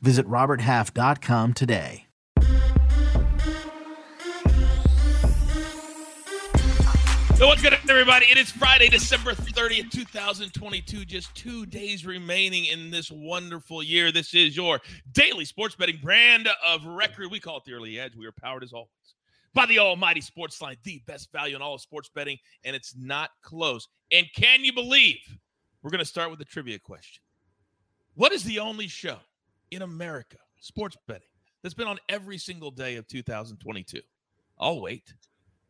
Visit RobertHalf.com today. So what's good, everybody? It is Friday, December 30th, 2022. Just two days remaining in this wonderful year. This is your daily sports betting brand of record. We call it the early edge. We are powered as always by the almighty SportsLine, the best value in all of sports betting, and it's not close. And can you believe we're going to start with a trivia question? What is the only show in America, sports betting, that's been on every single day of 2022? I'll wait.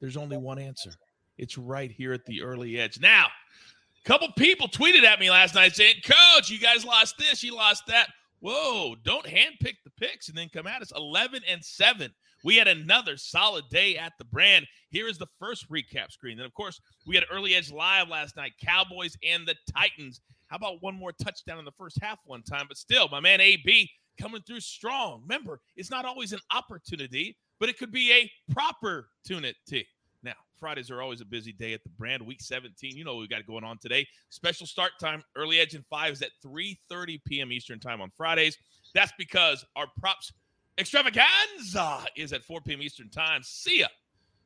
There's only one answer. It's right here at the early edge. Now, a couple people tweeted at me last night saying, Coach, you guys lost this, you lost that. Whoa, don't handpick the picks and then come at us 11 and 7. We had another solid day at the brand. Here is the first recap screen. Then, of course, we had Early Edge Live last night Cowboys and the Titans. How about one more touchdown in the first half one time? But still, my man AB coming through strong. Remember, it's not always an opportunity, but it could be a proper opportunity. Now, Fridays are always a busy day at the brand. Week 17, you know what we got going on today. Special start time, early edge and five is at 3:30 p.m. Eastern time on Fridays. That's because our props extravaganza is at 4 p.m. Eastern time. See ya,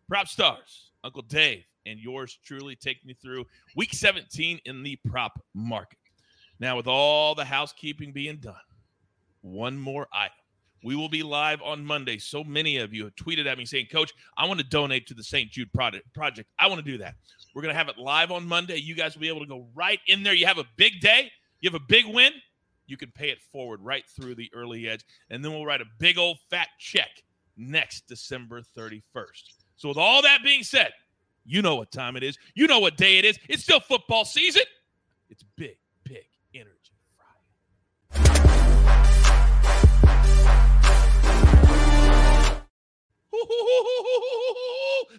prop stars, Uncle Dave, and yours truly take me through Week 17 in the prop market. Now, with all the housekeeping being done, one more item. We will be live on Monday. So many of you have tweeted at me saying, Coach, I want to donate to the St. Jude Project. I want to do that. We're going to have it live on Monday. You guys will be able to go right in there. You have a big day, you have a big win. You can pay it forward right through the early edge. And then we'll write a big old fat check next December 31st. So, with all that being said, you know what time it is. You know what day it is. It's still football season. It's big, big energy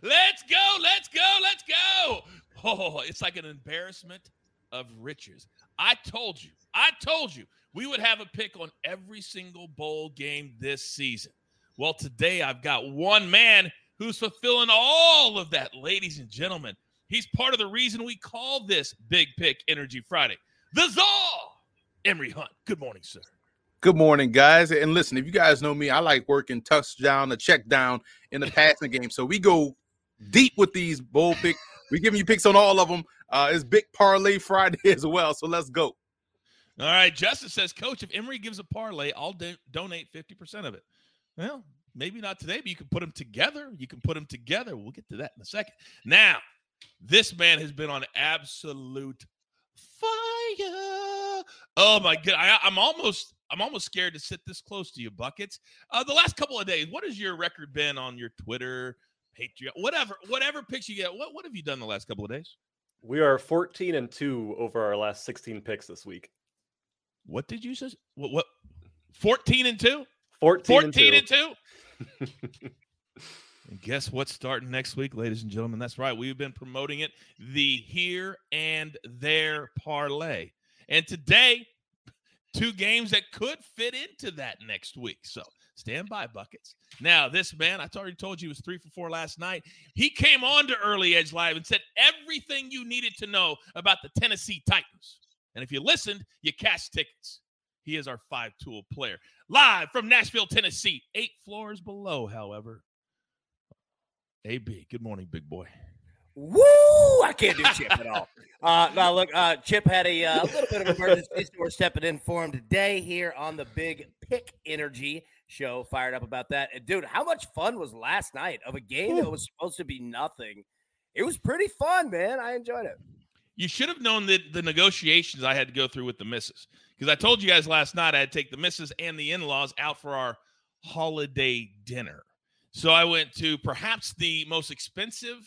Let's go, let's go, let's go. Oh, it's like an embarrassment of riches. I told you, I told you we would have a pick on every single bowl game this season. Well, today I've got one man who's fulfilling all of that, ladies and gentlemen. He's part of the reason we call this Big Pick Energy Friday. The Zaw, Emory Hunt. Good morning, sir. Good morning, guys. And listen, if you guys know me, I like working touchdown, a check down in the passing game. So we go deep with these bowl picks. We giving you picks on all of them. Uh, it's Big Parlay Friday as well. So let's go. All right. Justice says, Coach, if Emory gives a parlay, I'll do- donate 50% of it. Well, maybe not today, but you can put them together. You can put them together. We'll get to that in a second. Now, this man has been on absolute fire. Oh my god, I, I'm almost I'm almost scared to sit this close to you, buckets. Uh, the last couple of days, what has your record been on your Twitter, Patreon, whatever, whatever picks you get? What what have you done the last couple of days? We are 14 and two over our last 16 picks this week. What did you say? What? what 14 and two. 14, 14 and two. And two? And guess what's starting next week, ladies and gentlemen? That's right. We've been promoting it the here and there parlay. And today, two games that could fit into that next week. So stand by, buckets. Now, this man, I already told you, he was three for four last night. He came on to Early Edge Live and said everything you needed to know about the Tennessee Titans. And if you listened, you cashed tickets. He is our five tool player. Live from Nashville, Tennessee, eight floors below, however. AB, good morning, big boy. Woo! I can't do Chip at all. Uh, now, look, uh, Chip had a, uh, little bit of emergency, so we're stepping in for him today here on the Big Pick Energy Show. Fired up about that. And, dude, how much fun was last night of a game that was supposed to be nothing? It was pretty fun, man. I enjoyed it. You should have known that the negotiations I had to go through with the missus. Because I told you guys last night I had to take the missus and the in laws out for our holiday dinner. So I went to perhaps the most expensive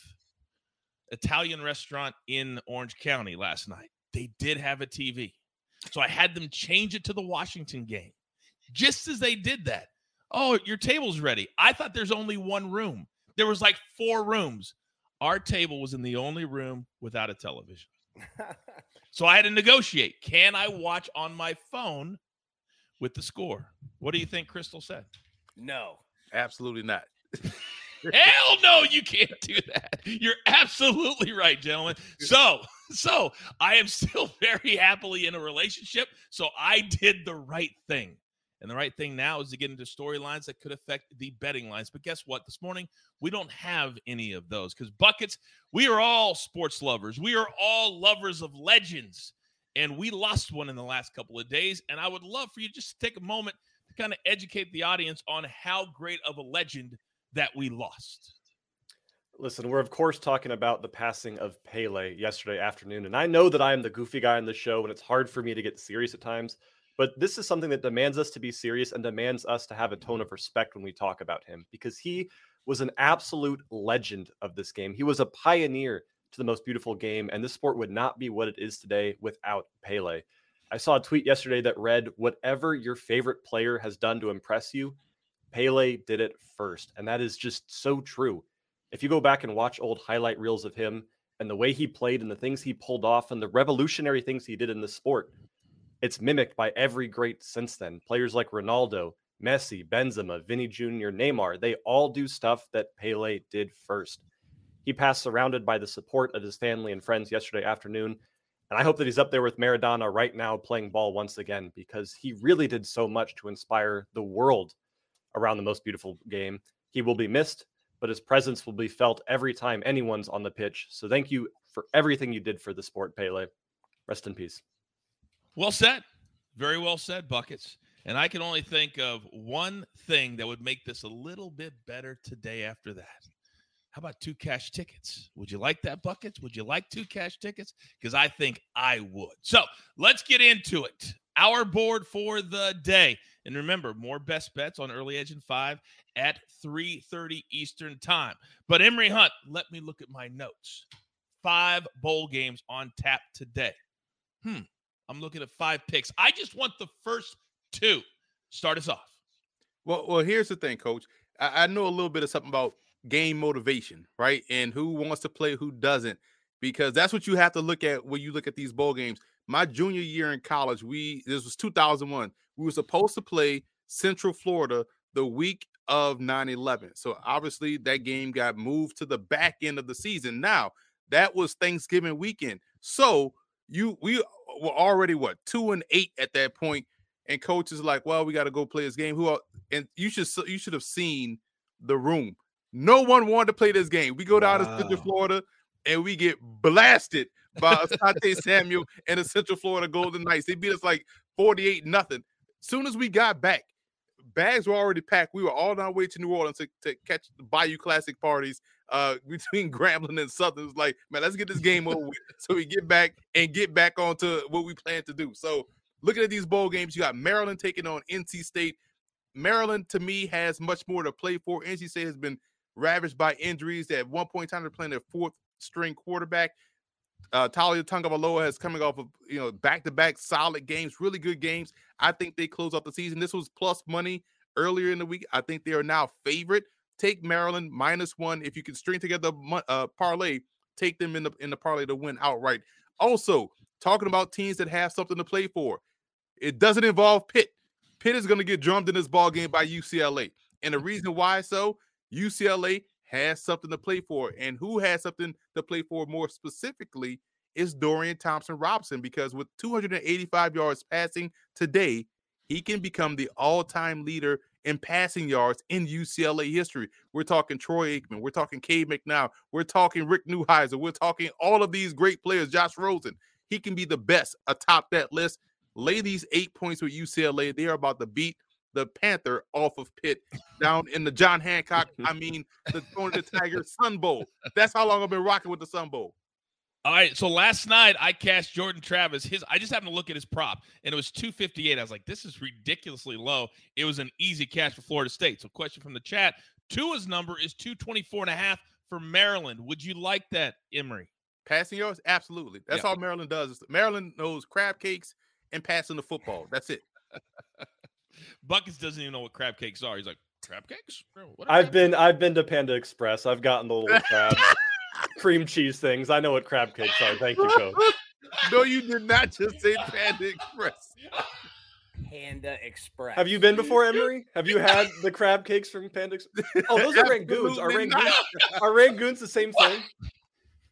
Italian restaurant in Orange County last night. They did have a TV. So I had them change it to the Washington game. Just as they did that, Oh, your table's ready. I thought there's only one room. There was like four rooms. Our table was in the only room without a television. So I had to negotiate. Can I watch on my phone with the score? What do you think Crystal said? no. Absolutely not. Hell no, you can't do that. You're absolutely right, gentlemen. So, so I am still very happily in a relationship. So I did the right thing. And the right thing now is to get into storylines that could affect the betting lines. But guess what? This morning, we don't have any of those because buckets, we are all sports lovers. We are all lovers of legends. And we lost one in the last couple of days. And I would love for you just to take a moment to kind of educate the audience on how great of a legend that we lost. Listen, we're of course talking about the passing of Pele yesterday afternoon. And I know that I am the goofy guy on the show, and it's hard for me to get serious at times. But this is something that demands us to be serious and demands us to have a tone of respect when we talk about him because he was an absolute legend of this game. He was a pioneer to the most beautiful game, and this sport would not be what it is today without Pele. I saw a tweet yesterday that read, Whatever your favorite player has done to impress you, Pele did it first. And that is just so true. If you go back and watch old highlight reels of him and the way he played and the things he pulled off and the revolutionary things he did in the sport, it's mimicked by every great since then. Players like Ronaldo, Messi, Benzema, Vini Jr., Neymar, they all do stuff that Pele did first. He passed surrounded by the support of his family and friends yesterday afternoon. And I hope that he's up there with Maradona right now playing ball once again because he really did so much to inspire the world around the most beautiful game. He will be missed, but his presence will be felt every time anyone's on the pitch. So thank you for everything you did for the sport, Pele. Rest in peace. Well said. Very well said, Buckets. And I can only think of one thing that would make this a little bit better today after that. How about two cash tickets? Would you like that, Buckets? Would you like two cash tickets? Because I think I would. So let's get into it. Our board for the day. And remember, more best bets on early edge and five at 3:30 Eastern time. But Emory Hunt, let me look at my notes. Five bowl games on tap today. Hmm. I'm looking at five picks. I just want the first two. Start us off. Well, well, here's the thing, Coach. I, I know a little bit of something about game motivation, right? And who wants to play, who doesn't, because that's what you have to look at when you look at these bowl games. My junior year in college, we this was 2001. We were supposed to play Central Florida the week of 9/11. So obviously that game got moved to the back end of the season. Now that was Thanksgiving weekend. So you we were already what two and eight at that point, and coach is like, well, we got to go play this game. Who are, and you should you should have seen the room. No one wanted to play this game. We go down to Central Florida and we get blasted by Asante Samuel and the Central Florida Golden Knights. They beat us like 48 nothing. Soon as we got back, bags were already packed. We were all on our way to New Orleans to, to catch the Bayou Classic parties uh between Grambling and Southern. It was like, man, let's get this game over with so we get back and get back onto what we plan to do. So looking at these bowl games, you got Maryland taking on NC State. Maryland to me has much more to play for. NC State has been ravaged by injuries. At one point in time, they're playing their fourth string quarterback. Uh, Taulia Tagovailoa has coming off of you know back-to-back solid games, really good games. I think they close out the season. This was plus money earlier in the week. I think they are now favorite. Take Maryland minus one. If you can string together a uh, parlay, take them in the in the parlay to win outright. Also, talking about teams that have something to play for, it doesn't involve Pitt. Pitt is going to get drummed in this ball game by UCLA, and the reason why so UCLA has something to play for, and who has something to play for more specifically is Dorian Thompson-Robinson because with 285 yards passing today, he can become the all-time leader in passing yards in UCLA history. We're talking Troy Aikman, we're talking Cade McNown, we're talking Rick Neuheisel, we're talking all of these great players. Josh Rosen, he can be the best atop that list. Lay these eight points with UCLA. They are about to beat the Panther off of Pitt down in the John Hancock. I mean, the Tony the Tiger Sun Bowl. That's how long I've been rocking with the Sun Bowl. All right. So last night I cast Jordan Travis. His I just happened to look at his prop and it was 258. I was like, this is ridiculously low. It was an easy cash for Florida State. So question from the chat. Tua's number is 224 and a half for Maryland. Would you like that, Emory? Passing yards, absolutely. That's Yeah. all Maryland does. is- Maryland knows crab cakes and passing the football. That's it. Buckets doesn't even know what crab cakes are. He's like, crab cakes. What I've been I've been to Panda Express. I've gotten the little crab cream cheese things. I know what crab cakes are. Thank you, coach. no, you did not just say Panda Express. Panda Express. Have you been before, Emory? Have you had the crab cakes from Panda Express? Oh, those are rangoons. Are rangoons, are rangoons the same thing?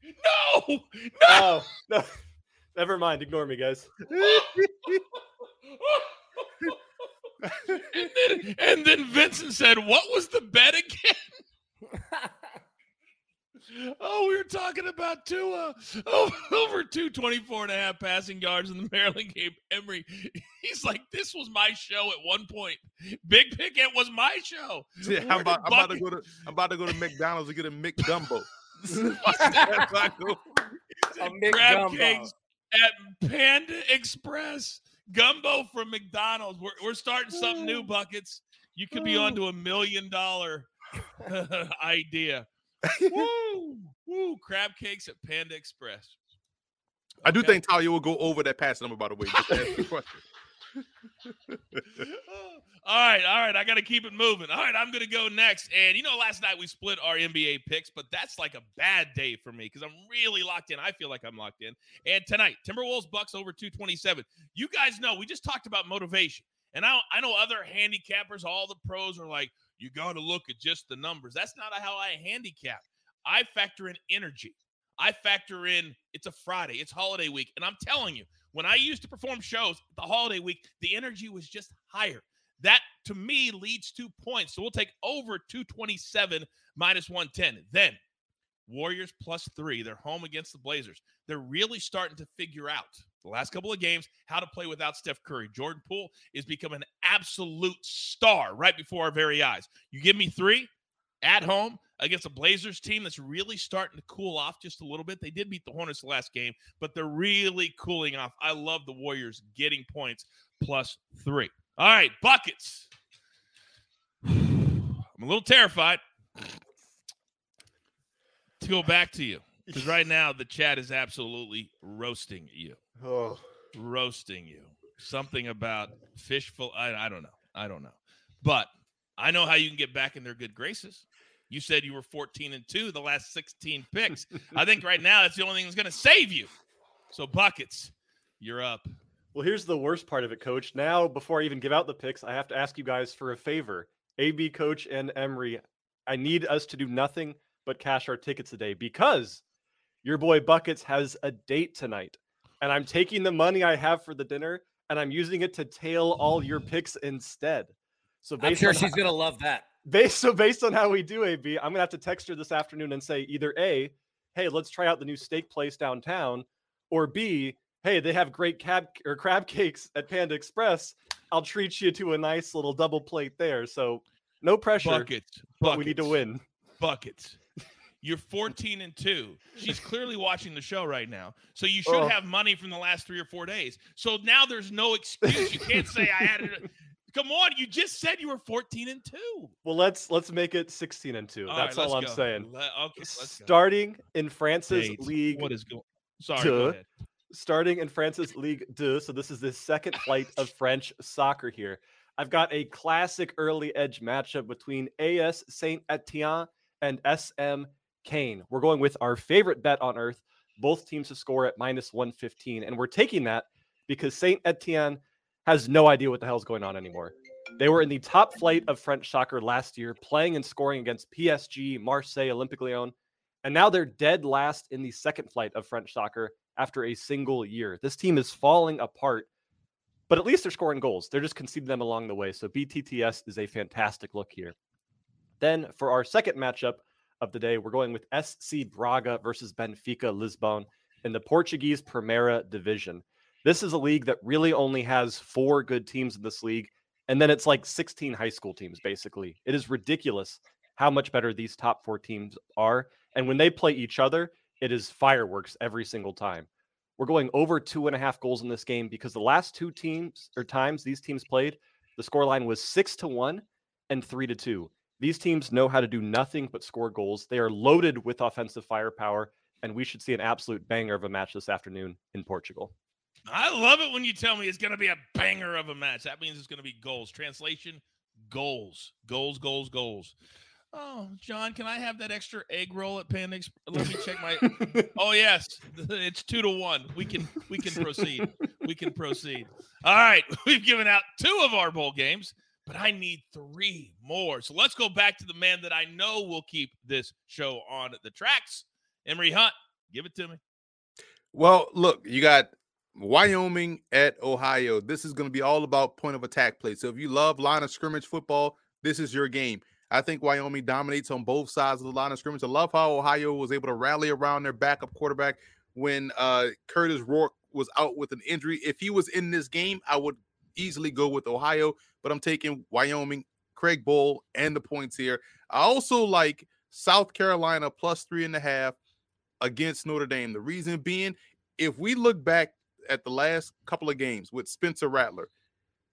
No, no. Oh, no. Never mind. Ignore me, guys. and, then, and then Vincent said, What was the bet again? Oh, we were talking about two uh, over 224 and a half passing yards in the Maryland game. Emory, he's like, This was my show at one point. Big Picket was my show. Yeah, I'm about, I'm about, to go to I'm about to go to McDonald's to get a McGumbo. a crab cakes at Panda Express. Gumbo from McDonald's. We're, we're starting something new, buckets. You could be onto a million dollar idea. Woo, woo, crab cakes at Panda Express. Okay. I do think Taulia will go over that pass number, by the way. Just ask the question. all right, all right. I got to keep it moving. All right, I'm going to go next. And you know, last night we split our NBA picks, but that's like a bad day for me because I'm really locked in. I feel like I'm locked in. And tonight, Timberwolves Bucks over 227. You guys know we just talked about motivation, and I I know other handicappers, all the pros are like, you got to look at just the numbers. That's not how I handicap. I factor in energy. I factor in it's a Friday, it's holiday week, and I'm telling you, when I used to perform shows the holiday week, the energy was just higher. That to me leads to points. So we'll take over 227 minus 110. Then Warriors plus three. They're home against the Blazers. They're really starting to figure out the last couple of games how to play without Steph Curry. Jordan Poole is becoming an absolute star right before our very eyes. You give me three at home against a Blazers team that's really starting to cool off just a little bit. They did beat the Hornets last game, but they're really cooling off. I love the Warriors getting points plus three. All right, buckets. I'm a little terrified to go back to you because right now the chat is absolutely roasting you. Oh, roasting you. Something about fishful. I, I don't know. I don't know. But I know how you can get back in their good graces. You said you were 14 and 2 the last 16 picks. I think right now that's the only thing that's going to save you. So, buckets, you're up. Well, here's the worst part of it, coach. Now, before I even give out the picks, I have to ask you guys for a favor. AB coach and Emory, I need us to do nothing but cash our tickets today because your boy Buckets has a date tonight. And I'm taking the money I have for the dinner and I'm using it to tail all your picks instead. So I'm sure she's how, gonna love that. Based so based on how we do AB, I'm gonna have to text her this afternoon and say either A, hey, let's try out the new steak place downtown, or B, hey, they have great cab or crab cakes at Panda Express. I'll treat you to a nice little double plate there. So no pressure. Buckets. But buckets, we need to win. Buckets. You're 14 and 2. She's clearly watching the show right now. So you should oh. have money from the last 3 or 4 days. So now there's no excuse. You can't say I had it Come on, you just said you were 14 and 2. Well, let's let's make it 16 and 2. All That's right, all I'm go. saying. Let, okay, Starting in France's league. What is going? Sorry, go Starting in France's League 2. So this is the second flight of French soccer here. I've got a classic early edge matchup between AS Saint Etienne and SM Caen. We're going with our favorite bet on earth, both teams to score at minus 115. And we're taking that because Saint Etienne has no idea what the hell's going on anymore. They were in the top flight of French soccer last year, playing and scoring against PSG, Marseille, Olympique Lyon, and now they're dead last in the second flight of French soccer after a single year. This team is falling apart, but at least they're scoring goals. They're just conceding them along the way. So BTTS is a fantastic look here. Then for our second matchup of the day, we're going with SC Braga versus Benfica Lisbon in the Portuguese Primeira Division. This is a league that really only has four good teams in this league. And then it's like 16 high school teams, basically. It is ridiculous how much better these top four teams are. And when they play each other, it is fireworks every single time. We're going over two and a half goals in this game because the last two teams or times these teams played, the scoreline was six to one and three to two. These teams know how to do nothing but score goals. They are loaded with offensive firepower, and we should see an absolute banger of a match this afternoon in Portugal. I love it when you tell me it's going to be a banger of a match. That means it's going to be goals. Translation goals, goals, goals, goals. Oh, John, can I have that extra egg roll at Panda Express? Let me check my. oh yes, it's two to one. We can we can proceed. We can proceed. All right, we've given out two of our bowl games, but I need three more. So let's go back to the man that I know will keep this show on the tracks, Emory Hunt. Give it to me. Well, look, you got Wyoming at Ohio. This is going to be all about point of attack play. So if you love line of scrimmage football, this is your game. I think Wyoming dominates on both sides of the line of scrimmage. I love how Ohio was able to rally around their backup quarterback when uh, Kurtis Rourke was out with an injury. If he was in this game, I would easily go with Ohio, but I'm taking Wyoming, Craig Bohl, and the points here. I also like South Carolina plus three and a half against Notre Dame. The reason being, if we look back at the last couple of games with Spencer Rattler,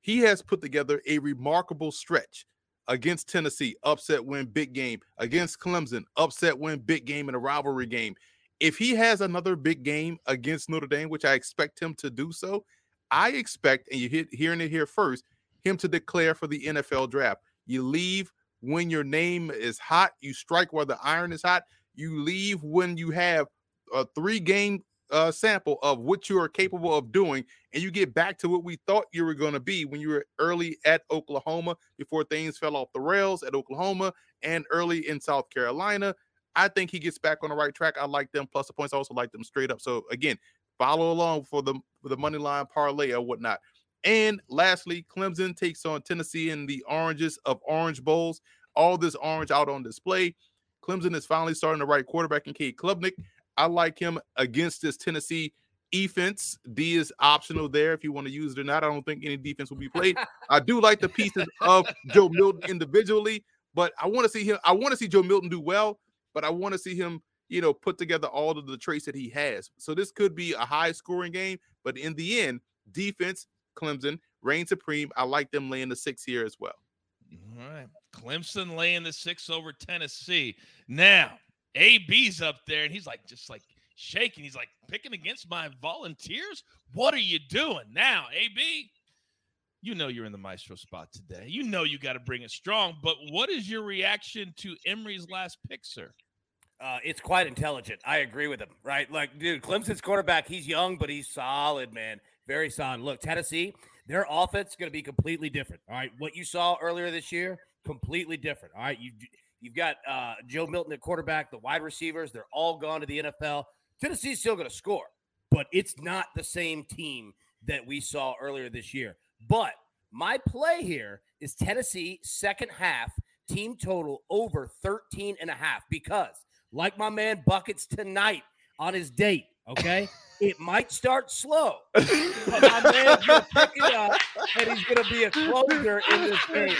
he has put together a remarkable stretch against Tennessee, upset win, big game. Against Clemson, upset win, big game in a rivalry game. If he has another big game against Notre Dame, which I expect him to do so, I expect, and you are hearing it here first, him to declare for the NFL draft. You leave when your name is hot, you strike while the iron is hot. You leave when you have a three game uh, sample of what you are capable of doing, and you get back to what we thought you were going to be when you were early at Oklahoma before things fell off the rails at Oklahoma and early in South Carolina. I think he gets back on the right track. I like them plus the points. I also like them straight up. So again, follow along for the for the money line parlay or whatnot. And lastly, Clemson takes on Tennessee in the oranges of Orange Bowls. All this orange out on display. Clemson is finally starting to write quarterback in Cade Klubnik. I like him against this Tennessee defense. D is optional there if you want to use it or not. I don't think any defense will be played. I do like the pieces of Joe Milton individually, but I want to see him. I want to see Joe Milton do well, but I want to see him, you know, put together all of the traits that he has. So this could be a high scoring game, but in the end, defense, Clemson, reign supreme. I like them laying the six here as well. All right. Clemson laying the six over Tennessee. Now, AB's up there and he's like just like shaking. He's like picking against my volunteers. What are you doing now, AB? You know you're in the maestro spot today. You know you got to bring it strong. But what is your reaction to Emory's last pick, sir? Uh, it's quite intelligent. I agree with him. Right, like dude, Clemson's quarterback. He's young, but he's solid, man. Very solid. Look, Tennessee, their offense is going to be completely different. All right, what you saw earlier this year, completely different. All right, you You've got uh, Joe Milton at quarterback, the wide receivers, they're all gone to the NFL. Tennessee's still going to score, but it's not the same team that we saw earlier this year. But my play here is Tennessee second half team total over 13 and a half because like my man buckets tonight on his date okay it might start slow but my man's gonna pick it up and he's gonna be a closer in this game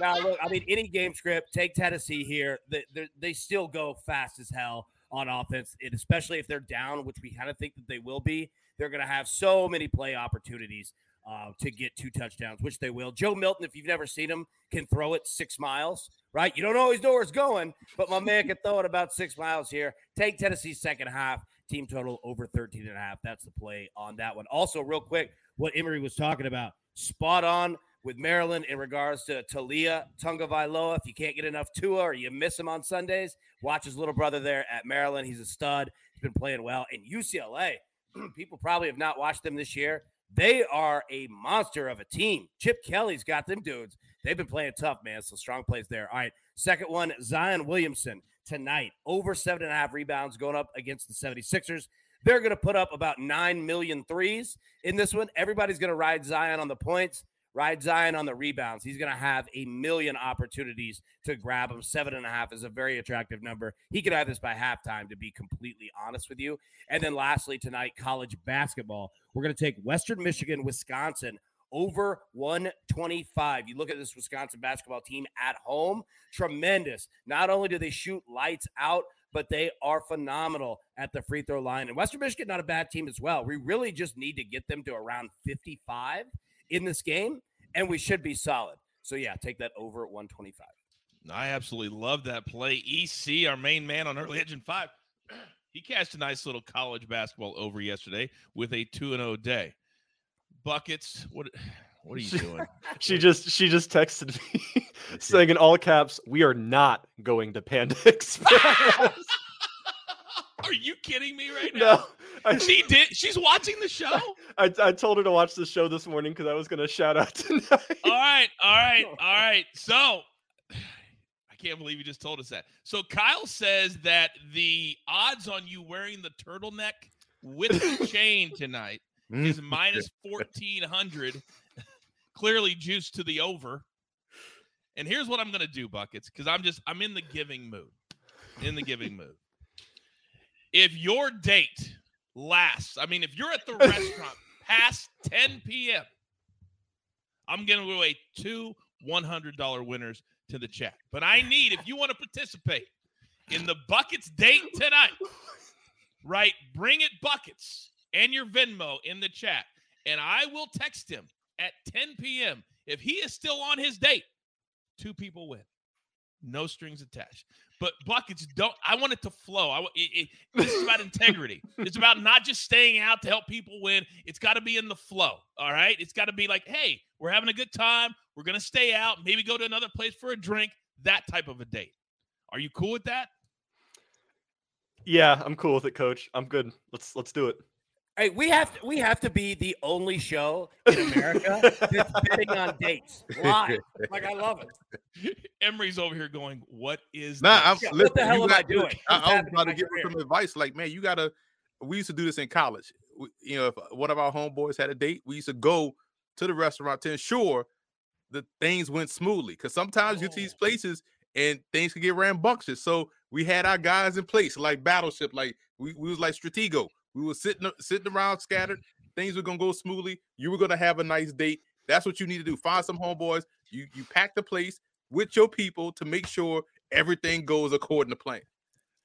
now, look, I mean, any game script, take Tennessee here. They, they still go fast as hell on offense, and especially if they're down, which we kind of think that they will be. They're going to have so many play opportunities uh, to get two touchdowns, which they will. Joe Milton, if you've never seen him, can throw it six miles, right? You don't always know where it's going, but my man can throw it about six miles here. Take Tennessee's second half, team total over 13 and a half. That's the play on that one. Also, real quick, what Emory was talking about, spot on with Maryland in regards to Taulia Tagovailoa. If you can't get enough Tua or you miss him on Sundays, watch his little brother there at Maryland. He's a stud. He's been playing well. And UCLA, people probably have not watched them this year. They are a monster of a team. Chip Kelly's got them dudes. They've been playing tough, man. So strong plays there. All right. Second one, Zion Williamson tonight. Over seven and a half rebounds going up against the 76ers. They're going to put up about 9 million threes in this one. Everybody's going to ride Zion on the points. Ride Zion on the rebounds. He's going to have a million opportunities to grab him. Seven and a half is a very attractive number. He could have this by halftime, to be completely honest with you. And then lastly, tonight, college basketball. We're going to take Western Michigan, Wisconsin over 125. You look at this Wisconsin basketball team at home, tremendous. Not only do they shoot lights out, but they are phenomenal at the free throw line. And Western Michigan, not a bad team as well. We really just need to get them to around 55 in this game, and we should be solid. So yeah, take that over at 125. I absolutely love that play. EC, our main man on early edge and five, he cashed a nice little college basketball over yesterday with a 2 and 0 day. Buckets, what What are you doing? She just she just texted me saying in all caps, "We are not going to Panda Express." Are you kidding me right now? no, I, She did. She's watching the show. I I told her to watch the show this morning because I was gonna shout out tonight. All right, all right, all right. So I can't believe you just told us that. So Kyle says that the odds on you wearing the turtleneck with the chain tonight mm. is minus fourteen hundred. Clearly juiced to the over. And here's what I'm gonna do, buckets, because I'm just I'm in the giving mood. In the giving mood. If your date lasts, I mean, if you're at the restaurant past 10 p.m., I'm going giving away two $100 winners to the chat. But I need, if you want to participate in the buckets date tonight, right? Bring it buckets and your Venmo in the chat, and I will text him at 10 p.m. If he is still on his date, two people win, no strings attached. But buckets don't. I want it to flow. I, it, it, this is about integrity. It's about not just staying out to help people win. It's got to be in the flow. All right. It's got to be like, hey, we're having a good time. We're gonna stay out. Maybe go to another place for a drink. That type of a date. Are you cool with that? yeah, I'm cool with it, Coach. I'm good. Let's let's do it. Hey, we have to, we have to be the only show in America that's betting on dates live. Like I love it. Emory's over here going, "What is Nah, I'm, this?" Yeah, what the hell you am I got- doing? I, What's I was happening about to give her some advice. Like, man, you gotta. We used to do this in college. We- You know, if one of our homeboys had a date, we used to go to the restaurant to ensure that things went smoothly. Because sometimes you get to these Oh. places and things can get rambunctious. So we had our guys in place, like Battleship. Like we, we was like Stratego. We were sitting sitting around scattered. Things were gonna go smoothly. You were gonna have a nice date. That's what you need to do. Find some homeboys. You you pack the place with your people to make sure everything goes according to plan.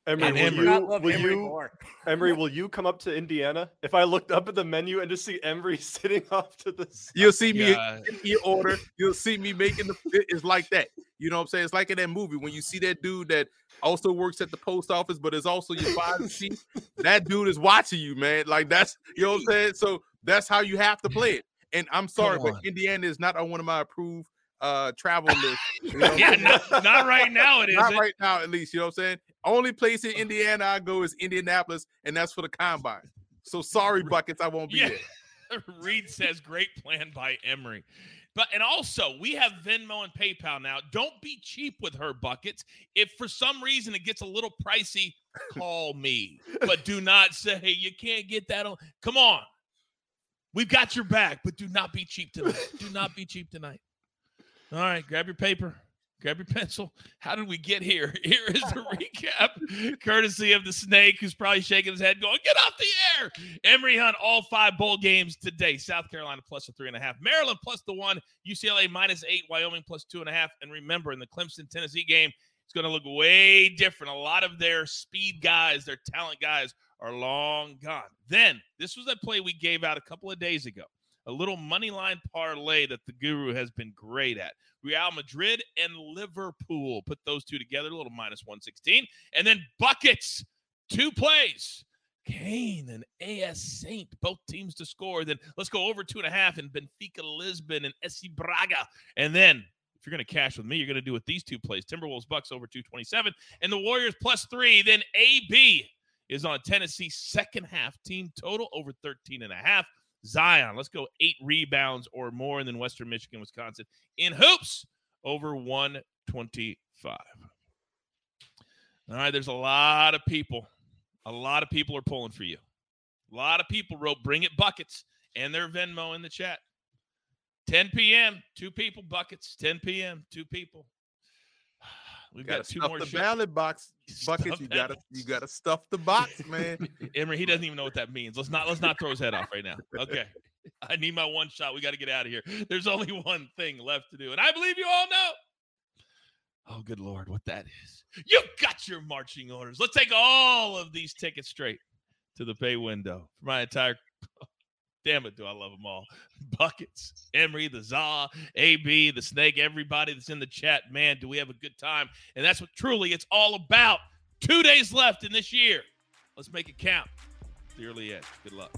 Emory, And will Emory. you, Not love will Emory you more. Emory, will you come up to Indiana? If I looked up at the menu and just see Emory sitting off to the side. You'll see me Yeah. in your order. You'll see me making the it- it's like that. You know what I'm saying? It's like in that movie when you see that dude that also works at the post office, but is also your father seat. That dude is watching you, man. Like that's you know what I'm saying. So that's how you have to play it. And I'm sorry, but. Indiana is not on one of my approved uh travel list. You know Yeah, not, not right now. It is isn't. right now, at least. You know what I'm saying? Only place in Indiana I go is Indianapolis, and that's for the combine. So sorry, buckets, I won't be Yeah. there. Reed says, "Great plan by Emory." But and also we have Venmo and PayPal now. Don't be cheap with her buckets. If for some reason it gets a little pricey, call me. But do not say you can't get that on. Come on. We've got your back, but do not be cheap tonight. Do not be cheap tonight. All right, grab your paper, grab your pencil. How did we get here? Here is the recap, courtesy of the snake, who's probably shaking his head, going, "Get off the air!" Emory Hunt, all five bowl games today. South Carolina plus a three and a half, Maryland plus the one, UCLA minus eight, Wyoming plus two and a half. And remember, in the Clemson Tennessee game, it's going to look way different. A lot of their speed guys, their talent guys, are long gone. Then this was a play we gave out a couple of days ago. A little money line parlay that the guru has been great at. Real Madrid and Liverpool. Put those two together, a little minus 116. And then buckets, two plays. Caen and AS Saint, both teams to score. Then let's go over two and a half in Benfica Lisbon and SC Braga. And then if you're going to cash with me, you're going to do with these two plays Timberwolves Bucks over 227 and the Warriors plus three. Then AB is on Tennessee second half team total over 13 and a half. Zion, let's go eight rebounds or more. And then Western Michigan, Wisconsin in hoops over 125. All right, there's a lot of people. A lot of people are pulling for you. A lot of people wrote bring it buckets and their Venmo in the chat. 10 p.m., two people buckets. 10 p.m., two people. We've got two stuff more the shows. ballot box buckets. You gotta you gotta stuff the box, man. Emory, he doesn't even know what that means. Let's not let's not throw his head off right now. Okay. I need my one shot. We got to get out of here. There's only one thing left to do. And I believe you all know. Oh, good Lord, what that is. You got your marching orders. Let's take all of these tickets straight to the pay window for my entire. Damn it, do I love them all. Buckets, Emory, the Za, AB, the Snake, everybody that's in the chat. Man, do we have a good time. And that's what truly it's all about. Two days left in this year. Let's make it count. The early edge. Good luck.